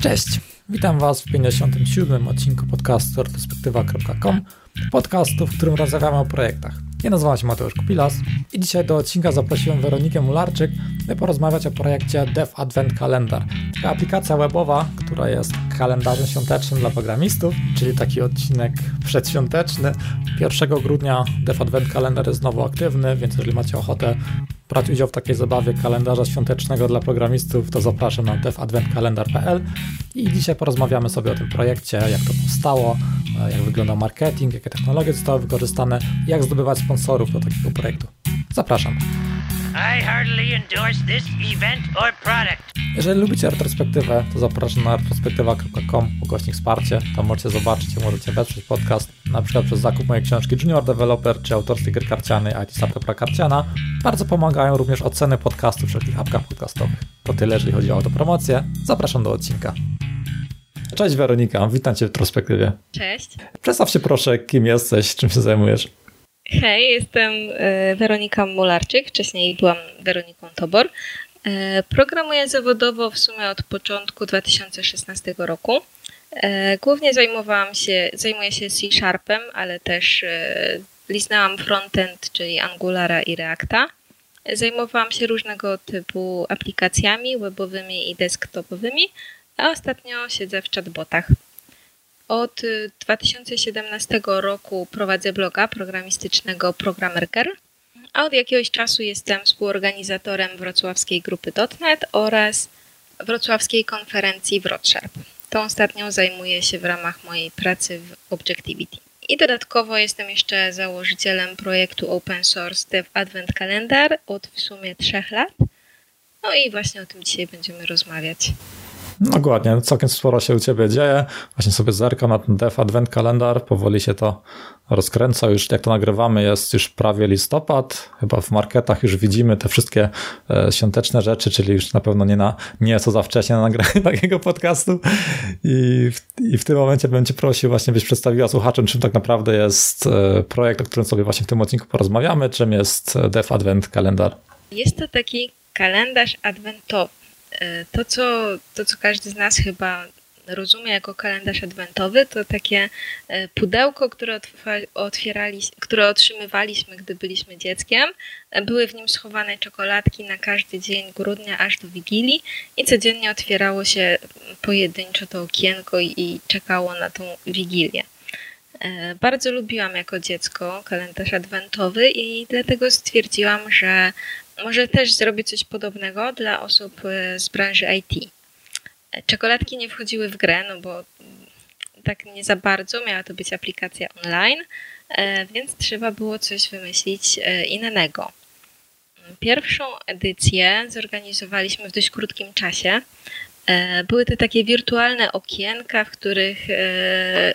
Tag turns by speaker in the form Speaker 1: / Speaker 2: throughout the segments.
Speaker 1: Cześć, witam Was w 57. odcinku podcastu retrospektywa.com, podcastu, w którym rozmawiamy o projektach. Ja nazywam się Mateusz Kupilas i dzisiaj do odcinka zaprosiłem Weronikę Mularczyk, by porozmawiać o projekcie Dev Advent Calendar. Taka aplikacja webowa, która jest kalendarzem świątecznym dla programistów, czyli taki odcinek przedświąteczny. 1 grudnia Dev Advent Calendar jest znowu aktywny, więc jeżeli macie ochotę brać udział w takiej zabawie kalendarza świątecznego dla programistów, to zapraszam na devadventkalendar.pl i dzisiaj porozmawiamy sobie o tym projekcie, jak to powstało, jak wygląda marketing, jakie technologie zostały wykorzystane, jak zdobywać sponsorów do takiego projektu. Zapraszam. I heartily endorse this event or product. Jeżeli lubicie retrospektywę, to zapraszam na retrospektywa.com ukośnik wsparcie. Tam możecie zobaczyć, możecie wesprzeć podcast, na przykład przez zakup mojej książki Junior Developer czy autorskiej gry karcianej IT Startup Karciana. Bardzo pomagają również oceny podcastu w wszelkich apkach podcastowych. To tyle, jeżeli chodzi o autopromocję. Zapraszam do odcinka. Cześć Weronika, witam Cię w retrospektywie.
Speaker 2: Cześć.
Speaker 1: Przedstaw się proszę, kim jesteś, czym się zajmujesz.
Speaker 2: Hej, jestem e, Weronika Mularczyk, wcześniej byłam Weroniką Tobor. E, programuję zawodowo w sumie od początku 2016 roku. E, głównie zajmowałam się, zajmuję się C-Sharpem, ale też liznęłam frontend, czyli Angulara i Reacta. Zajmowałam się różnego typu aplikacjami webowymi i desktopowymi, a ostatnio siedzę w chatbotach. Od 2017 y, roku prowadzę bloga programistycznego Programmerger, a od jakiegoś czasu jestem współorganizatorem wrocławskiej grupy .NET oraz wrocławskiej konferencji WrocSharp. Tą ostatnią zajmuję się w ramach mojej pracy w Objectivity. I dodatkowo jestem jeszcze założycielem projektu open source Dev Advent Calendar od w sumie trzech lat. No i właśnie o tym dzisiaj będziemy rozmawiać.
Speaker 1: No dokładnie, całkiem sporo się u Ciebie dzieje. Właśnie sobie zerkam na ten Dev Advent Kalendar, powoli się to rozkręca. Już jak to nagrywamy jest już prawie listopad. Chyba w marketach już widzimy te wszystkie e, świąteczne rzeczy, czyli już na pewno nie, na, nie co za wcześnie na nagranie takiego podcastu. I w, I w tym momencie bym Cię prosił właśnie, byś przedstawiła słuchaczom, czym tak naprawdę jest e, projekt, o którym sobie właśnie w tym odcinku porozmawiamy, czym jest Dev Advent Kalendar.
Speaker 2: Jest to taki kalendarz adwentowy E, to co, to, co każdy z nas chyba rozumie jako kalendarz adwentowy, to takie e, pudełko, które, otwierali, które otrzymywaliśmy, gdy byliśmy dzieckiem. Były w nim schowane czekoladki na każdy dzień grudnia aż do Wigilii i codziennie otwierało się pojedynczo to okienko i, czekało na tą Wigilię. Bardzo lubiłam jako dziecko kalendarz adwentowy i dlatego stwierdziłam, że może też zrobię coś podobnego dla osób e, z branży IT. Czekoladki nie wchodziły w grę, no bo tak nie za bardzo, miała to być aplikacja online, e, więc trzeba było coś wymyślić e, innego. Pierwszą edycję zorganizowaliśmy w dość krótkim czasie. Były to takie wirtualne okienka, w których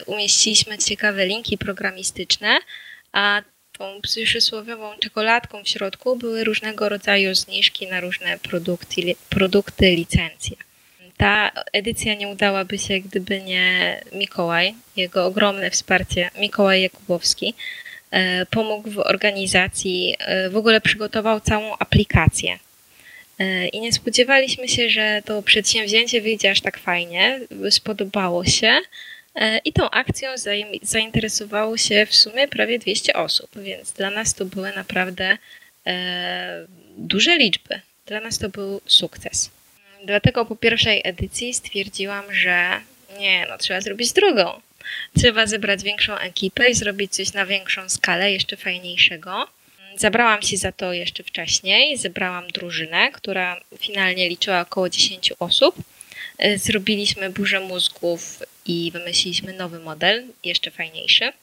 Speaker 2: umieściliśmy ciekawe linki programistyczne, a tą przysłowiową czekoladką w środku były różnego rodzaju zniżki na różne produkty, produkty licencje. Ta edycja nie udałaby się, gdyby nie Mikołaj, jego ogromne wsparcie, Mikołaj Jakubowski, e, pomógł w organizacji, e, w ogóle przygotował całą aplikację. E, I nie spodziewaliśmy się, że to przedsięwzięcie wyjdzie aż tak fajnie, spodobało się. E, I tą akcją zainteresowało się w sumie prawie 200 osób, więc dla nas to były naprawdę e, duże liczby. Dla nas to był sukces. Dlatego po pierwszej edycji stwierdziłam, że nie, no trzeba zrobić drugą. Trzeba zebrać większą ekipę i zrobić coś na większą skalę, jeszcze fajniejszego. Zabrałam się za to jeszcze wcześniej. Zebrałam drużynę, która finalnie liczyła około 10 osób. E, zrobiliśmy burzę mózgów i wymyśliliśmy nowy model, jeszcze fajniejszy. E,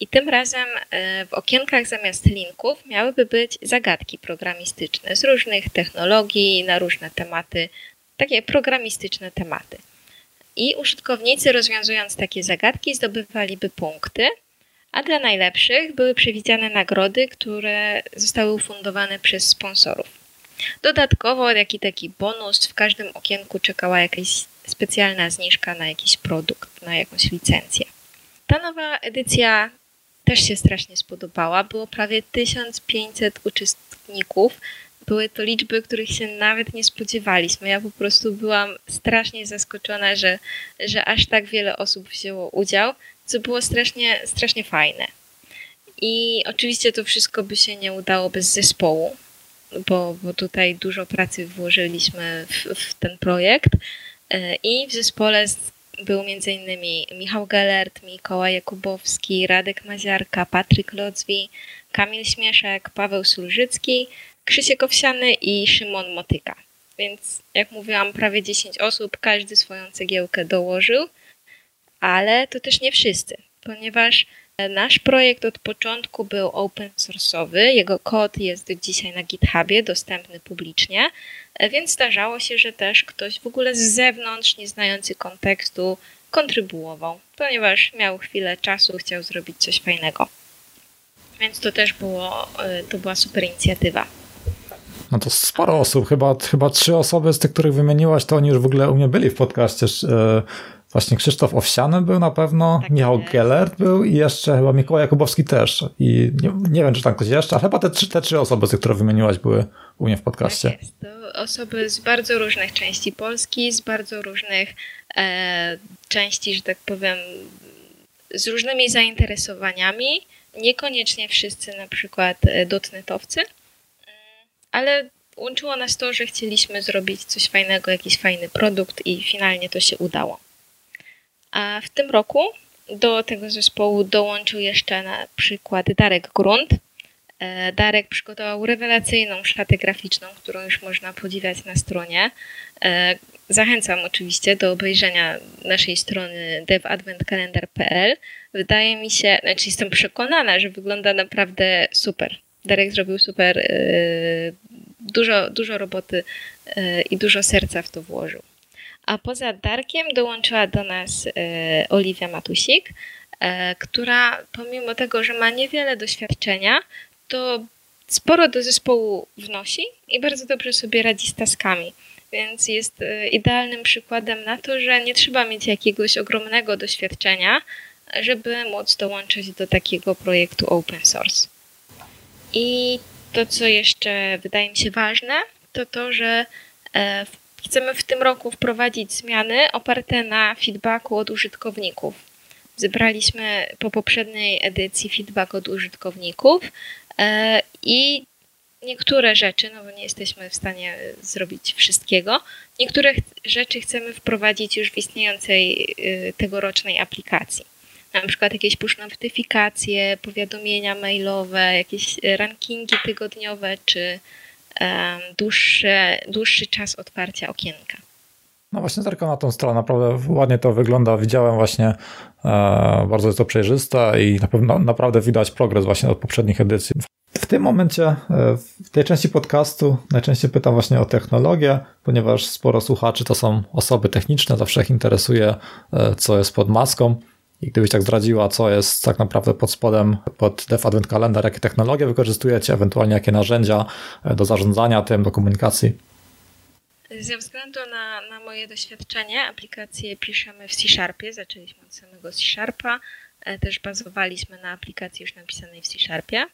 Speaker 2: I tym razem e, w okienkach zamiast linków miałyby być zagadki programistyczne z różnych technologii na różne tematy, takie programistyczne tematy. I użytkownicy rozwiązując takie zagadki zdobywaliby punkty, a dla najlepszych były przewidziane nagrody, które zostały ufundowane przez sponsorów. Dodatkowo, jaki taki bonus, w każdym okienku czekała jakaś specjalna zniżka na jakiś produkt, na jakąś licencję. Ta nowa edycja też się strasznie spodobała. Było prawie 1500 uczestników. były to liczby, których się nawet nie spodziewaliśmy. Ja po prostu byłam strasznie zaskoczona, że, że aż tak wiele osób wzięło udział, co było strasznie, strasznie fajne. I oczywiście to wszystko by się nie udało bez zespołu, bo, bo tutaj dużo pracy włożyliśmy w, w ten projekt. E, I w zespole był m.in. Michał Gelert, Mikołaj Jakubowski, Radek Maziarka, Patryk Locwi, Kamil Śmieszek, Paweł Sulżycki, Krzysiek Owsiany i Szymon Motyka. Więc jak mówiłam, prawie 10 osób, każdy swoją cegiełkę dołożył, ale to też nie wszyscy, ponieważ nasz projekt od początku był open source'owy, jego kod jest dzisiaj na GitHubie, dostępny publicznie, więc zdarzało się, że też ktoś w ogóle z zewnątrz, nie znający kontekstu, kontrybuował, ponieważ miał chwilę czasu, chciał zrobić coś fajnego. Więc to też było, e, to była super inicjatywa.
Speaker 1: No to sporo osób, chyba, chyba trzy osoby z tych, których wymieniłaś, to oni już w ogóle u mnie byli w podcaście. E, właśnie Krzysztof Owsiany był na pewno, tak Michał jest. Gellert był i jeszcze chyba Mikołaj Jakubowski też. I nie, nie wiem, czy tam ktoś jeszcze, ale chyba te trzy, te trzy osoby, z które wymieniłaś, były u mnie w podcaście.
Speaker 2: Tak jest. To osoby z bardzo różnych części Polski, z bardzo różnych e, części, że tak powiem, z różnymi zainteresowaniami niekoniecznie wszyscy na przykład e, dotnetowcy, ale łączyło nas to, że chcieliśmy zrobić coś fajnego, jakiś fajny produkt i finalnie to się udało. A w tym roku do tego zespołu dołączył jeszcze na przykład Darek Grunt. E, Darek przygotował rewelacyjną szatę graficzną, którą już można podziwiać na stronie. E, zachęcam oczywiście do obejrzenia naszej strony devadventkalendar.pl. Wydaje mi się, znaczy jestem przekonana, że wygląda naprawdę super. Darek zrobił super, e, dużo, dużo roboty i dużo serca w to włożył. A poza Darkiem dołączyła do nas Oliwia Matusik, która pomimo tego, że ma niewiele doświadczenia, to sporo do zespołu wnosi i bardzo dobrze sobie radzi z taskami. Więc jest idealnym przykładem na to, że nie trzeba mieć jakiegoś ogromnego doświadczenia, żeby móc dołączyć do takiego projektu open source. I to, co jeszcze wydaje mi się ważne, to to, że e, chcemy w tym roku wprowadzić zmiany oparte na feedbacku od użytkowników. Zebraliśmy po poprzedniej edycji feedback od użytkowników E, I niektóre rzeczy, no bo nie jesteśmy w stanie zrobić wszystkiego, niektóre rzeczy chcemy wprowadzić już w istniejącej y, tegorocznej aplikacji. Na przykład jakieś push notyfikacje, powiadomienia mailowe, jakieś rankingi tygodniowe, czy dłuższy, dłuższy czas otwarcia okienka.
Speaker 1: No właśnie zerkam na tą stronę, naprawdę ładnie to wygląda. Widziałem właśnie, e, bardzo jest to przejrzyste i na pewno naprawdę widać progres właśnie od poprzednich edycji. W tym momencie, e, w tej części podcastu najczęściej pytam właśnie o technologię, ponieważ sporo słuchaczy to są osoby techniczne, zawsze ich interesuje, e, co jest pod maską. I gdybyś tak zdradziła, co jest tak naprawdę pod spodem, pod Dev Advent Calendar, jakie technologie wykorzystujecie, ewentualnie jakie narzędzia do zarządzania tym, do komunikacji.
Speaker 2: Ze względu na, na moje doświadczenie, aplikacje piszemy w C-Sharpie. Zaczęliśmy od samego C-Sharpa. E, też bazowaliśmy na aplikacji już napisanej w C-Sharpie.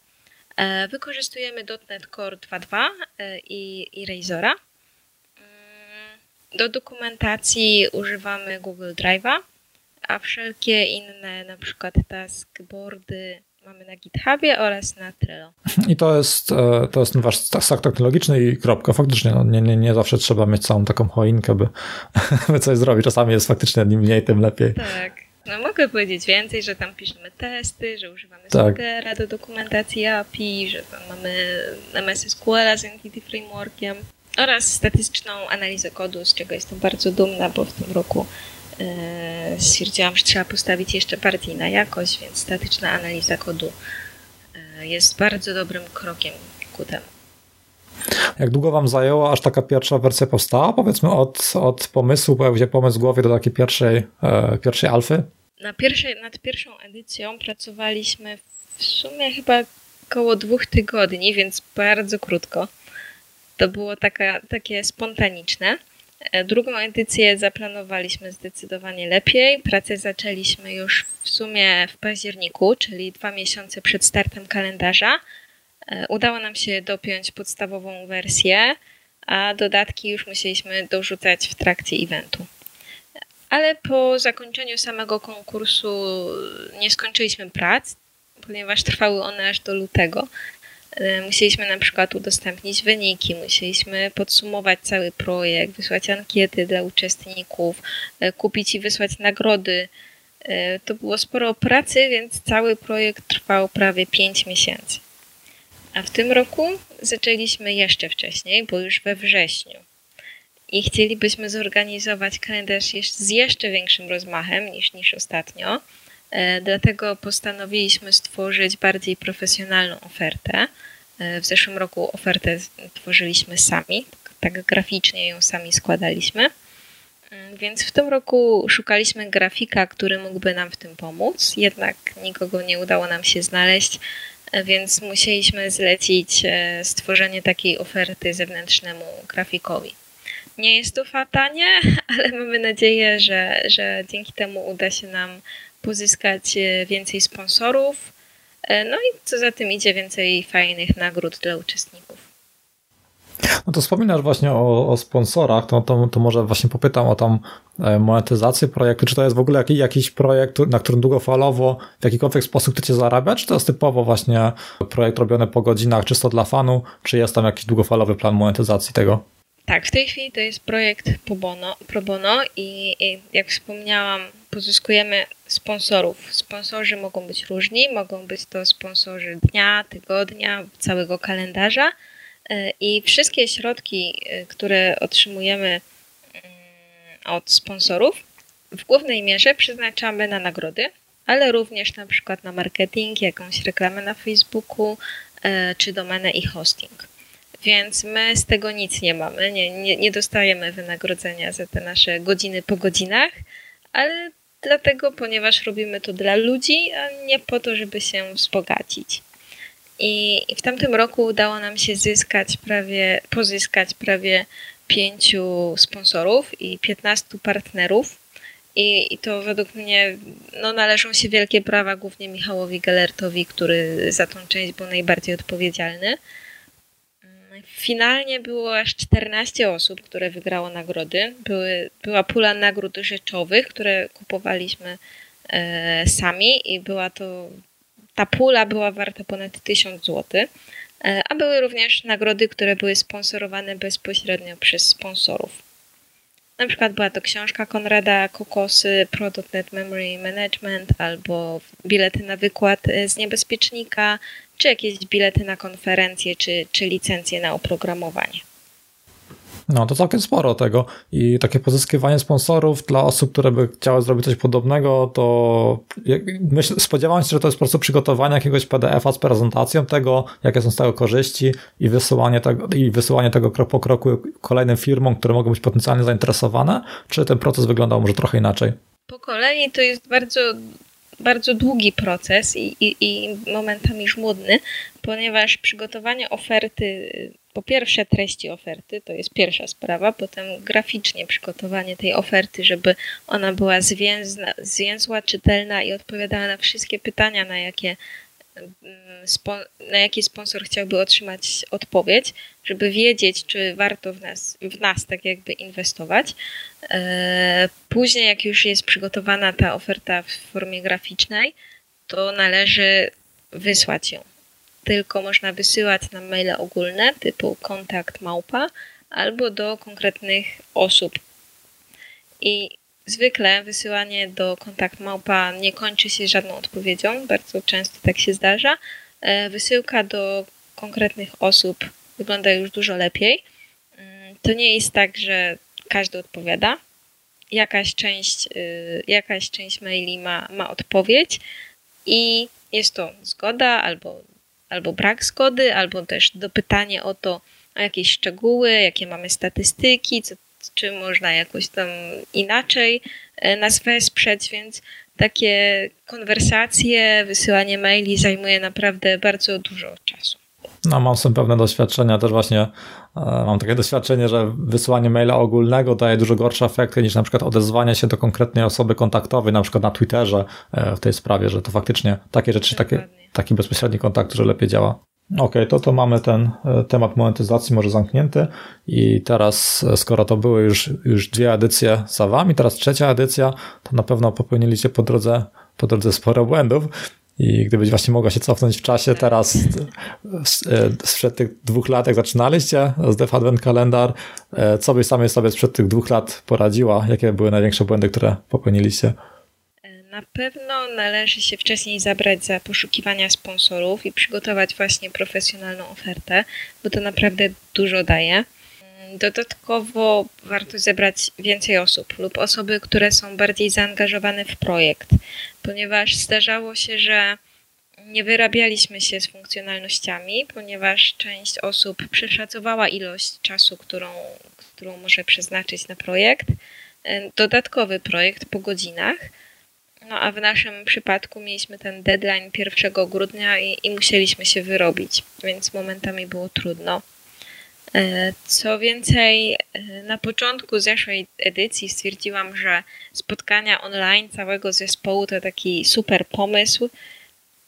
Speaker 2: E, wykorzystujemy .NET Core 2.2 e, i, i Razora. Mm, do dokumentacji używamy Google Drive'a, a wszelkie inne, na przykład taskboardy, mamy na GitHubie oraz na Trello.
Speaker 1: I to jest, e, to jest wasz stack technologiczny i kropka. Faktycznie no, nie, nie, nie zawsze trzeba mieć całą taką choinkę, by, by coś zrobić. Czasami jest faktycznie im mniej, tym lepiej.
Speaker 2: Tak. No mogę powiedzieć więcej, że tam piszemy testy, że używamy tak. do dokumentacji API, że tam mamy MS SQL z Entity Frameworkiem oraz statystyczną analizę kodu, z czego jestem bardzo dumna, bo w tym roku stwierdziłam, że trzeba postawić jeszcze bardziej na jakość, więc statyczna analiza kodu e, jest bardzo dobrym krokiem ku temu.
Speaker 1: Jak długo Wam zajęło, aż taka pierwsza wersja powstała? Powiedzmy od, od pomysłu, pojawił się pomysł w głowie do takiej pierwszej, e, pierwszej alfy?
Speaker 2: Na pierwszej, nad pierwszą edycją pracowaliśmy w sumie chyba około dwóch tygodni, więc bardzo krótko. To było taka, takie spontaniczne. E, drugą edycję zaplanowaliśmy zdecydowanie lepiej. Pracę zaczęliśmy już w sumie w październiku, czyli dwa miesiące przed startem kalendarza. Udało nam się dopiąć podstawową wersję, a dodatki już musieliśmy dorzucać w trakcie eventu. Ale po zakończeniu samego konkursu nie skończyliśmy prac, ponieważ trwały one aż do lutego. E, musieliśmy na przykład udostępnić wyniki, musieliśmy podsumować cały projekt, wysłać ankiety dla uczestników, e, kupić i wysłać nagrody. E, to było sporo pracy, więc cały projekt trwał prawie 5 miesięcy. A w tym roku zaczęliśmy jeszcze wcześniej, bo już we wrześniu. I chcielibyśmy zorganizować kalendarz z jeszcze większym rozmachem niż, niż ostatnio. E, dlatego postanowiliśmy stworzyć bardziej profesjonalną ofertę. E, w zeszłym roku ofertę tworzyliśmy sami, tak graficznie ją sami składaliśmy. Mm, więc w tym roku szukaliśmy grafika, który mógłby nam w tym pomóc, jednak nikogo nie udało nam się znaleźć, e, więc musieliśmy zlecić stworzenie takiej oferty zewnętrznemu grafikowi. Nie jest to fatanie, ale mamy nadzieję, że, że dzięki temu uda się nam pozyskać e, więcej sponsorów, e, no i co za tym idzie, więcej fajnych nagród dla uczestników.
Speaker 1: No to wspominasz właśnie o, o sponsorach, to, to, to, może właśnie popytam o tą e, monetyzację projektu. Czy to jest w ogóle jakiś, jakiś projekt, na którym długofalowo w jakikolwiek sposób chcecie zarabiać, czy to jest typowo właśnie projekt robiony po godzinach, czysto dla fanu, czy jest tam jakiś długofalowy plan monetyzacji tego?
Speaker 2: Tak, w tej chwili to jest projekt pro bono, pro bono i, i jak wspomniałam, pozyskujemy sponsorów. Sponsorzy mogą być różni, mogą być to sponsorzy dnia, tygodnia, całego kalendarza e, i wszystkie środki, e, które otrzymujemy mm, od sponsorów, w głównej mierze przeznaczamy na nagrody, ale również na przykład na marketing, jakąś reklamę na Facebooku e, czy domenę i hosting więc my z tego nic nie mamy. Nie, nie, nie dostajemy wynagrodzenia za te nasze godziny po godzinach, ale dlatego, ponieważ robimy to dla ludzi, a nie po to, żeby się wzbogacić. I w tamtym roku udało nam się zyskać prawie, pozyskać prawie pięciu sponsorów i 15 partnerów. I, I, to według mnie no, należą się wielkie prawa głównie Michałowi Gellertowi, który za tą część był najbardziej odpowiedzialny. Finalnie było aż 14 osób, które wygrało nagrody. Były, była pula nagród rzeczowych, które kupowaliśmy e, sami i była to ta pula była warta ponad 1000 zł. E, a były również nagrody, które były sponsorowane bezpośrednio przez sponsorów. Na przykład była to książka Konrada Kokosy Pro.NET Memory Management albo bilety na wykład z niebezpiecznika, czy jakieś bilety na konferencje, czy, czy licencje na oprogramowanie.
Speaker 1: No to całkiem sporo tego i takie pozyskiwanie sponsorów dla osób, które by chciały zrobić coś podobnego, to myśl, spodziewam się, że to jest po prostu przygotowanie jakiegoś PDF-a z prezentacją tego, jakie są z tego korzyści i wysyłanie tego, i wysyłanie tego krok po kroku kolejnym firmom, które mogą być potencjalnie zainteresowane, czy ten proces wyglądał może trochę inaczej?
Speaker 2: Po kolei to jest bardzo bardzo długi proces i, i, i momentami żmudny, ponieważ przygotowanie oferty, po pierwsze treści oferty, to jest pierwsza sprawa, potem graficznie przygotowanie tej oferty, żeby ona była zwięzła, zwięzła czytelna i odpowiadała na wszystkie pytania, na jakie na jaki sponsor chciałby otrzymać odpowiedź, żeby wiedzieć, czy warto w nas, w nas tak jakby inwestować. E, później, jak już jest przygotowana ta oferta w formie graficznej, to należy wysłać ją. Tylko można wysyłać na maile ogólne typu kontakt małpa albo do konkretnych osób. I Zwykle wysyłanie do kontakt małpa nie kończy się żadną odpowiedzią, bardzo często tak się zdarza. E, wysyłka do konkretnych osób wygląda już dużo lepiej. Mm, to nie jest tak, że każdy odpowiada. Jakaś część, y, jakaś część maili ma, ma odpowiedź i jest to zgoda albo, albo brak zgody, albo też dopytanie o to, o jakieś szczegóły, jakie mamy statystyki, co, czy można jakoś tam inaczej e, nas wesprzeć, więc takie konwersacje, wysyłanie maili zajmuje naprawdę bardzo dużo czasu.
Speaker 1: No, mam sobie pewne doświadczenia, też właśnie e, mam takie doświadczenie, że wysyłanie maila ogólnego daje dużo gorsze efekty niż na przykład odezwanie się do konkretnej osoby kontaktowej, na przykład na Twitterze e, w tej sprawie, że to faktycznie takie rzeczy, takie, taki bezpośredni kontakt, że lepiej działa. Okej, okay, to to mamy ten e, temat monetyzacji może zamknięty i teraz, e, skoro to były już, już dwie edycje za wami, teraz trzecia edycja, to na pewno popełniliście po drodze, po drodze sporo błędów i gdybyś właśnie mogła się cofnąć w czasie teraz, e, sprzed tych dwóch lat, jak zaczynaliście z Def Advent Kalendar, co byś samej sobie sprzed tych dwóch lat poradziła? Jakie były największe błędy, które popełniliście?
Speaker 2: Na pewno należy się wcześniej zabrać za poszukiwania sponsorów i przygotować właśnie profesjonalną ofertę, bo to naprawdę dużo daje. Dodatkowo warto zebrać więcej osób lub osoby, które są bardziej zaangażowane w projekt, ponieważ zdarzało się, że nie wyrabialiśmy się z funkcjonalnościami, ponieważ część osób przeszacowała ilość czasu, którą, którą może przeznaczyć na projekt. Dodatkowy projekt po godzinach no a w naszym przypadku mieliśmy ten deadline 1 grudnia i, i musieliśmy się wyrobić, więc momentami było trudno. E, co więcej, e, na początku zeszłej edycji stwierdziłam, że spotkania online całego zespołu to taki super pomysł.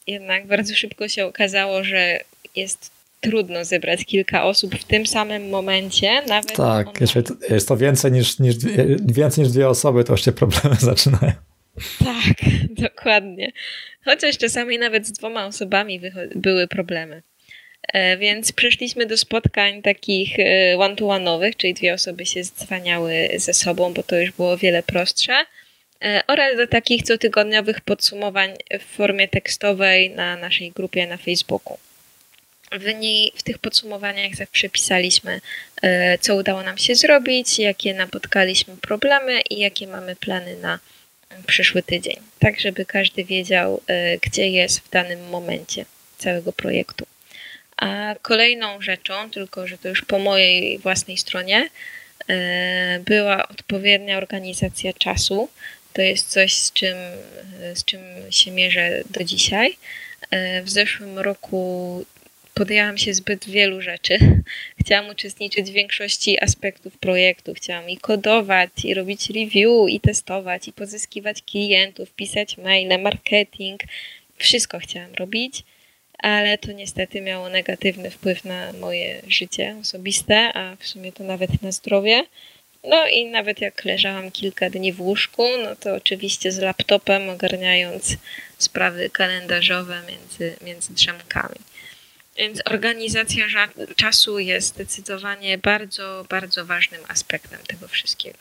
Speaker 2: Jednak bardzo szybko się okazało, że jest trudno zebrać kilka osób w tym samym momencie, nawet.
Speaker 1: Tak, jeżeli jest to więcej niż, niż, więcej niż dwie osoby, to już się problemy zaczynają.
Speaker 2: Tak, dokładnie. Chociaż czasami nawet z dwoma osobami były problemy. E, więc przeszliśmy do spotkań takich e, one-to-one'owych, czyli dwie osoby się zwaniały ze sobą, bo to już było wiele prostsze. E, oraz do takich cotygodniowych podsumowań w formie tekstowej na naszej grupie na Facebooku. W, niej, w tych podsumowaniach zawsze pisaliśmy, co udało nam się zrobić, jakie napotkaliśmy problemy i jakie mamy plany na przyszły tydzień, tak żeby każdy wiedział, e, gdzie jest w danym momencie całego projektu. A kolejną rzeczą, tylko że to już po mojej własnej stronie, e, była odpowiednia organizacja czasu. To jest coś, z czym, z czym się mierzę do dzisiaj. E, w zeszłym roku podjęłam się zbyt wielu rzeczy. Chciałam uczestniczyć w większości aspektów projektu. Chciałam i kodować, i robić review, i testować, i pozyskiwać klientów, pisać maile, marketing. Wszystko chciałam robić, ale to niestety miało negatywny wpływ na moje życie osobiste, a w sumie to nawet na zdrowie. No i nawet jak leżałam kilka dni w łóżku, no to oczywiście z laptopem ogarniając sprawy kalendarzowe między, między drzemkami. Więc organizacja czasu jest zdecydowanie bardzo, bardzo ważnym aspektem tego wszystkiego.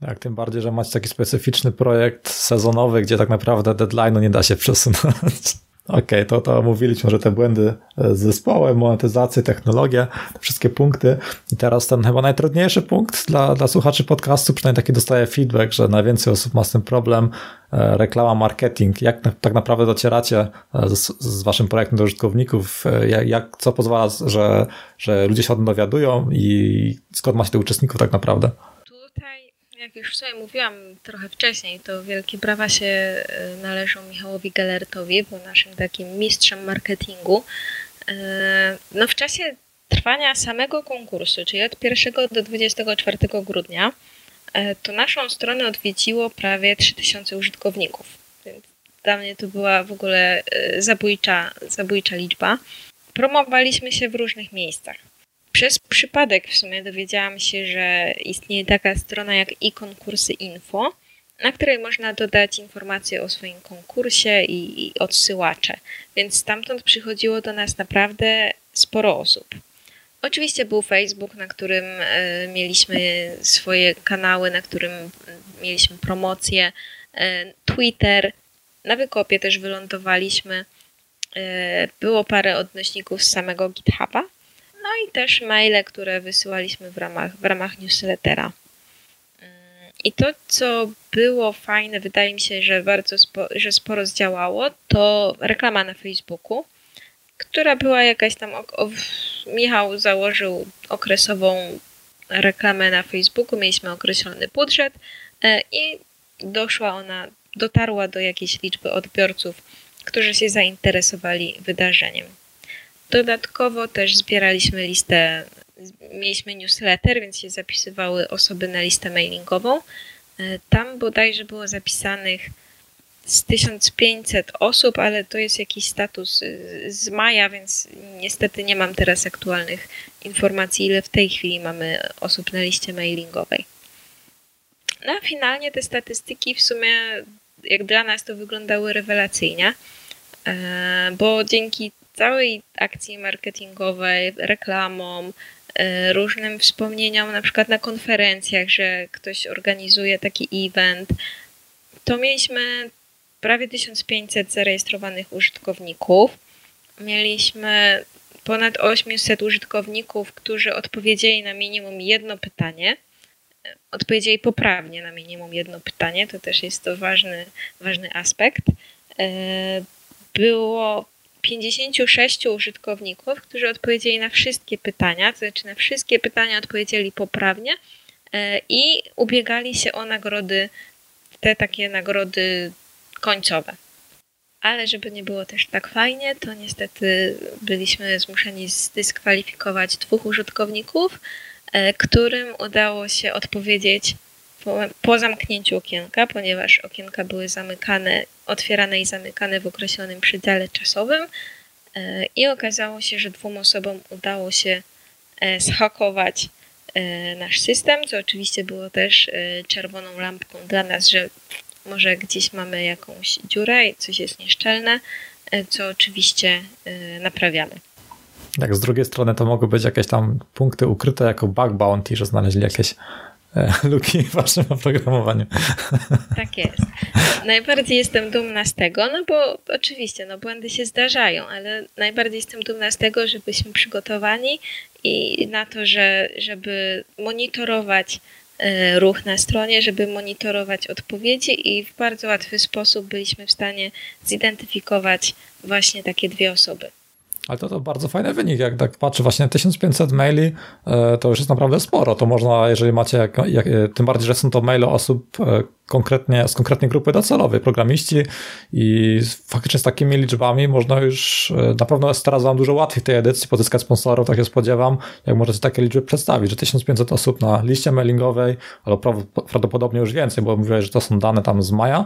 Speaker 1: Tak, tym bardziej, że macie taki specyficzny projekt sezonowy, gdzie tak naprawdę deadline'u nie da się przesunąć. Okej, okay, to, to omówiliśmy, że te błędy z zespołem, monetyzację, technologię, te wszystkie punkty. I teraz ten chyba najtrudniejszy punkt dla, dla słuchaczy podcastu, przynajmniej taki dostaję feedback, że najwięcej osób ma z tym problem, e, reklama, marketing. Jak tak naprawdę docieracie e, z, z waszym projektem do użytkowników? E, jak, jak, co pozwala, że, że ludzie się o tym dowiadują i skąd macie tych uczestników tak naprawdę?
Speaker 2: Jak już sobie mówiłam trochę wcześniej, to wielkie brawa się e, należą Michałowi Galertowi, był naszym takim mistrzem marketingu. E, no w czasie trwania samego konkursu, czyli od 1 do 24 grudnia, e, to naszą stronę odwiedziło prawie 3000 użytkowników. Więc dla mnie to była w ogóle zabójcza, zabójcza liczba. Promowaliśmy się w różnych miejscach. Przez przypadek w sumie dowiedziałam się, że istnieje taka strona jak e-konkursy info, na której można dodać informacje o swoim konkursie i, i odsyłacze. Więc stamtąd przychodziło do nas naprawdę sporo osób. Oczywiście był Facebook, na którym e, mieliśmy swoje kanały, na którym mieliśmy promocje, e, Twitter, na wykopie też wylądowaliśmy. E, było parę odnośników z samego GitHuba. No i też maile, które wysyłaliśmy w ramach, w ramach newslettera. I to, co było fajne, wydaje mi się, że bardzo spo, że sporo zdziałało, to reklama na Facebooku, która była jakaś tam. Michał założył okresową reklamę na Facebooku, mieliśmy określony budżet e, i doszła ona, dotarła do jakiejś liczby odbiorców, którzy się zainteresowali wydarzeniem. Dodatkowo też zbieraliśmy listę, mieliśmy newsletter, więc się zapisywały osoby na listę mailingową. E, tam bodajże było zapisanych z 1500 osób, ale to jest jakiś status z maja, więc niestety nie mam teraz aktualnych informacji, ile w tej chwili mamy osób na liście mailingowej. No a finalnie te statystyki w sumie, jak dla nas, to wyglądały rewelacyjnie, e, bo dzięki całej akcji marketingowej, reklamom, e, różnym wspomnieniom, na przykład na konferencjach, że ktoś organizuje taki event, to mieliśmy prawie 1500 zarejestrowanych użytkowników. Mieliśmy ponad 800 użytkowników, którzy odpowiedzieli na minimum jedno pytanie. Odpowiedzieli poprawnie na minimum jedno pytanie, to też jest to ważny, ważny aspekt. E, było 56 użytkowników, którzy odpowiedzieli na wszystkie pytania, to znaczy na wszystkie pytania odpowiedzieli poprawnie e, i ubiegali się o nagrody, te takie nagrody końcowe. Ale żeby nie było też tak fajnie, to niestety byliśmy zmuszeni zdyskwalifikować dwóch użytkowników, e, którym udało się odpowiedzieć po, po, zamknięciu okienka, ponieważ okienka były zamykane, otwierane i zamykane w określonym przedziale czasowym. E, I okazało się, że dwóm osobom udało się e, zhakować nasz system, co oczywiście było też czerwoną lampką dla nas, że może gdzieś mamy jakąś dziurę i coś jest nieszczelne, e, co oczywiście e, naprawiamy.
Speaker 1: Jak z drugiej strony to mogą być jakieś tam punkty ukryte jako bug bounty, że znaleźli jakieś e, luki w waszym oprogramowaniu.
Speaker 2: Tak jest. Najbardziej jestem dumna z tego, no bo oczywiście, no błędy się zdarzają, ale najbardziej jestem dumna z tego, że byliśmy przygotowani i na to, że żeby monitorować E, ruch na stronie, żeby monitorować odpowiedzi i w bardzo łatwy sposób byliśmy w stanie zidentyfikować właśnie takie dwie osoby.
Speaker 1: Ale to, to bardzo fajny wynik, jak tak patrzę, właśnie 1500 maili e, to już jest naprawdę sporo. To można, jeżeli macie, jak, jak, e, tym bardziej, że są to maile osób e, konkretnie, z konkretnej grupy docelowej, programiści i faktycznie z takimi liczbami można już, na pewno jest teraz wam dużo łatwiej w tej edycji pozyskać sponsorów, tak się spodziewam, jak możecie takie liczby przedstawić, że 1500 osób na liście mailingowej, albo prawdopodobnie już więcej, bo mówiłeś, że to są dane tam z maja.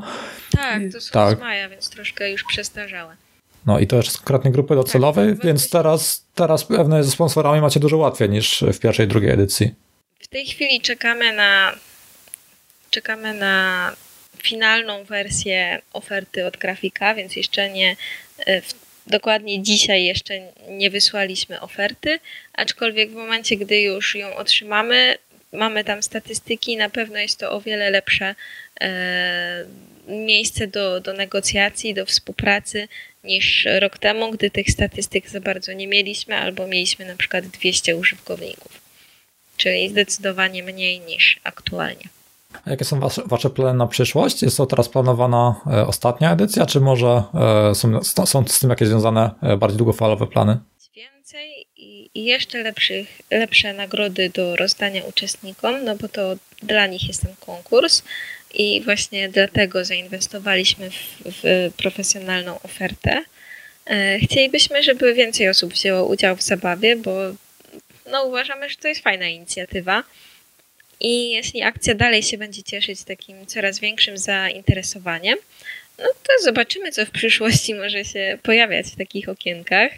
Speaker 2: Tak, to są tak. z maja, więc troszkę już przestarzałe.
Speaker 1: No i to z konkretnej grupy docelowej, tak, więc teraz, teraz pewnie ze sponsorami macie dużo łatwiej niż w pierwszej drugiej edycji.
Speaker 2: W tej chwili czekamy na czekamy na finalną wersję oferty od grafika, więc jeszcze nie e, dokładnie dzisiaj jeszcze nie wysłaliśmy oferty, aczkolwiek w momencie, gdy już ją otrzymamy, mamy tam statystyki, na pewno jest to o wiele lepsze e, miejsce do, do negocjacji, do współpracy niż rok temu, gdy tych statystyk za bardzo nie mieliśmy, albo mieliśmy na przykład 200 użytkowników, czyli zdecydowanie mniej niż aktualnie.
Speaker 1: A jakie są wasze, wasze plany na przyszłość? Jest to teraz planowana e, ostatnia edycja, czy może e, są, są z tym jakieś związane e, bardziej długofalowe plany?
Speaker 2: Więcej i, i jeszcze lepszych, lepsze nagrody do rozdania uczestnikom, no bo to dla nich jest ten konkurs i właśnie dlatego zainwestowaliśmy w, w profesjonalną ofertę. E, chcielibyśmy, żeby więcej osób wzięło udział w zabawie, bo no, uważamy, że to jest fajna inicjatywa. I jeśli akcja dalej się będzie cieszyć takim coraz większym zainteresowaniem, no to zobaczymy, co w przyszłości może się pojawiać w takich okienkach.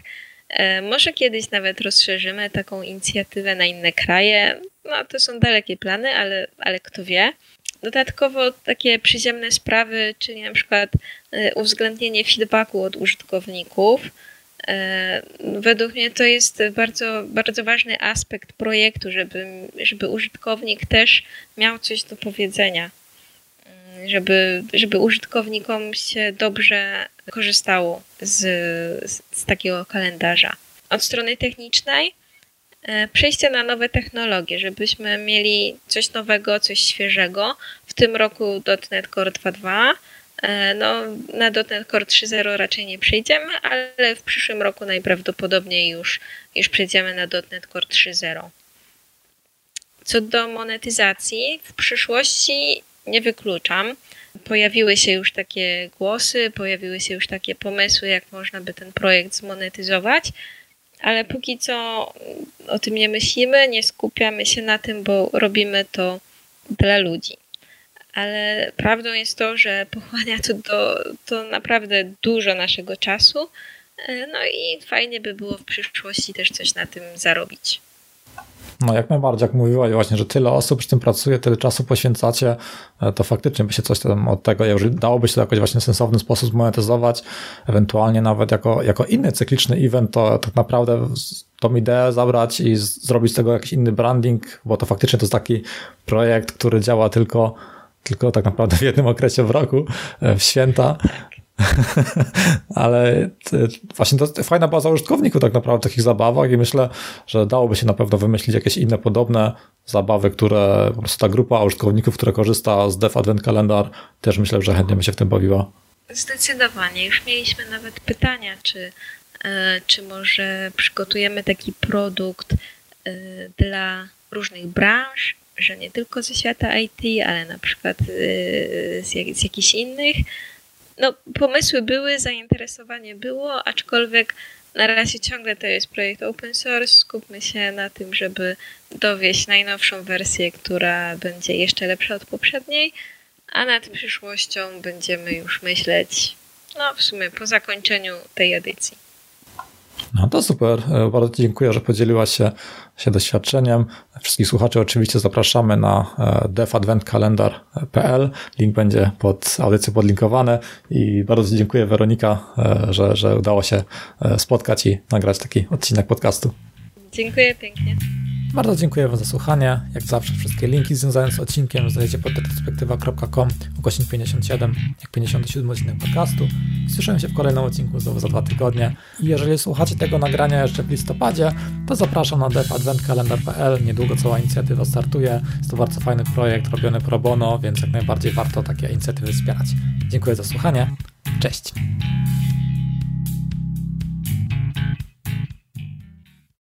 Speaker 2: E, może kiedyś nawet rozszerzymy taką inicjatywę na inne kraje. No to są dalekie plany, ale, ale kto wie. Dodatkowo takie przyziemne sprawy, czyli na przykład e, uwzględnienie feedbacku od użytkowników. E, według mnie to jest bardzo, bardzo ważny aspekt projektu, żeby, żeby użytkownik też miał coś do powiedzenia, mm, żeby, żeby użytkownikom się dobrze korzystało z, z takiego kalendarza. Od strony technicznej przejście na nowe technologie, żebyśmy mieli coś nowego, coś świeżego. W tym roku .NET Core 2.2. E, no, na .NET Core 3.0 raczej nie przejdziemy, ale w przyszłym roku najprawdopodobniej już, już przejdziemy na .NET Core 3.0. Co do monetyzacji, w przyszłości nie wykluczam. Pojawiły się już takie głosy, pojawiły się już takie pomysły, jak można by ten projekt zmonetyzować ale póki co o tym nie myślimy, nie skupiamy się na tym, bo robimy to dla ludzi. ale prawdą jest to, że pochłania to, do, to naprawdę dużo naszego czasu. E, no i fajnie by było w przyszłości też coś na tym zarobić.
Speaker 1: No jak najbardziej, jak mówiłaś właśnie, że tyle osób przy tym pracuje, tyle czasu poświęcacie, e, to faktycznie by się coś tam od tego, dałoby się to jakoś właśnie sensowny sposób zmonetyzować, ewentualnie nawet jako, jako inny cykliczny event, to tak naprawdę tą ideę zabrać i zrobić z tego jakiś inny branding, bo to faktycznie to jest taki projekt, który działa tylko tylko tak naprawdę w jednym okresie w roku, e, w święta. Ale właśnie to fajna baza użytkowników tak naprawdę takich zabawach i myślę, że dałoby się na pewno wymyślić jakieś inne podobne zabawy, które po prostu ta grupa użytkowników, która korzysta z Dev Advent Calendar, też myślę, że chętnie by się w tym bawiła.
Speaker 2: Zdecydowanie. Już mieliśmy nawet pytania, czy, e, czy może przygotujemy taki produkt e, dla różnych branż, że nie tylko ze świata IT, ale na przykład z, z jakichś innych no, pomysły były, zainteresowanie było, aczkolwiek na razie ciągle to jest projekt open source. Skupmy się na tym, żeby dowieść najnowszą wersję, która będzie jeszcze lepsza od poprzedniej, a nad przyszłością będziemy już myśleć, no w sumie po zakończeniu tej edycji.
Speaker 1: No to super. E, bardzo dziękuję, że podzieliłaś się, się doświadczeniem. Wszystkich słuchaczy oczywiście zapraszamy na e, defadventkalendar.pl. Link będzie pod audycją podlinkowany i bardzo dziękuję Weronika, e, że, że udało się spotkać i nagrać taki odcinek podcastu.
Speaker 2: Dziękuję pięknie.
Speaker 1: Bardzo dziękuję Wam za słuchanie. Jak zawsze wszystkie linki związane z odcinkiem znajdziecie pod retrospektywa.com ukośnik 57, jak 57 odcinek podcastu. Słyszymy się w kolejnym odcinku znowu za dwa tygodnie. I jeżeli słuchacie tego nagrania jeszcze w listopadzie, to zapraszam na defadventkalendar.pl. Niedługo cała inicjatywa startuje. Jest to bardzo fajny projekt robiony pro bono, więc jak najbardziej warto takie inicjatywy wspierać. Dziękuję za słuchanie. Cześć.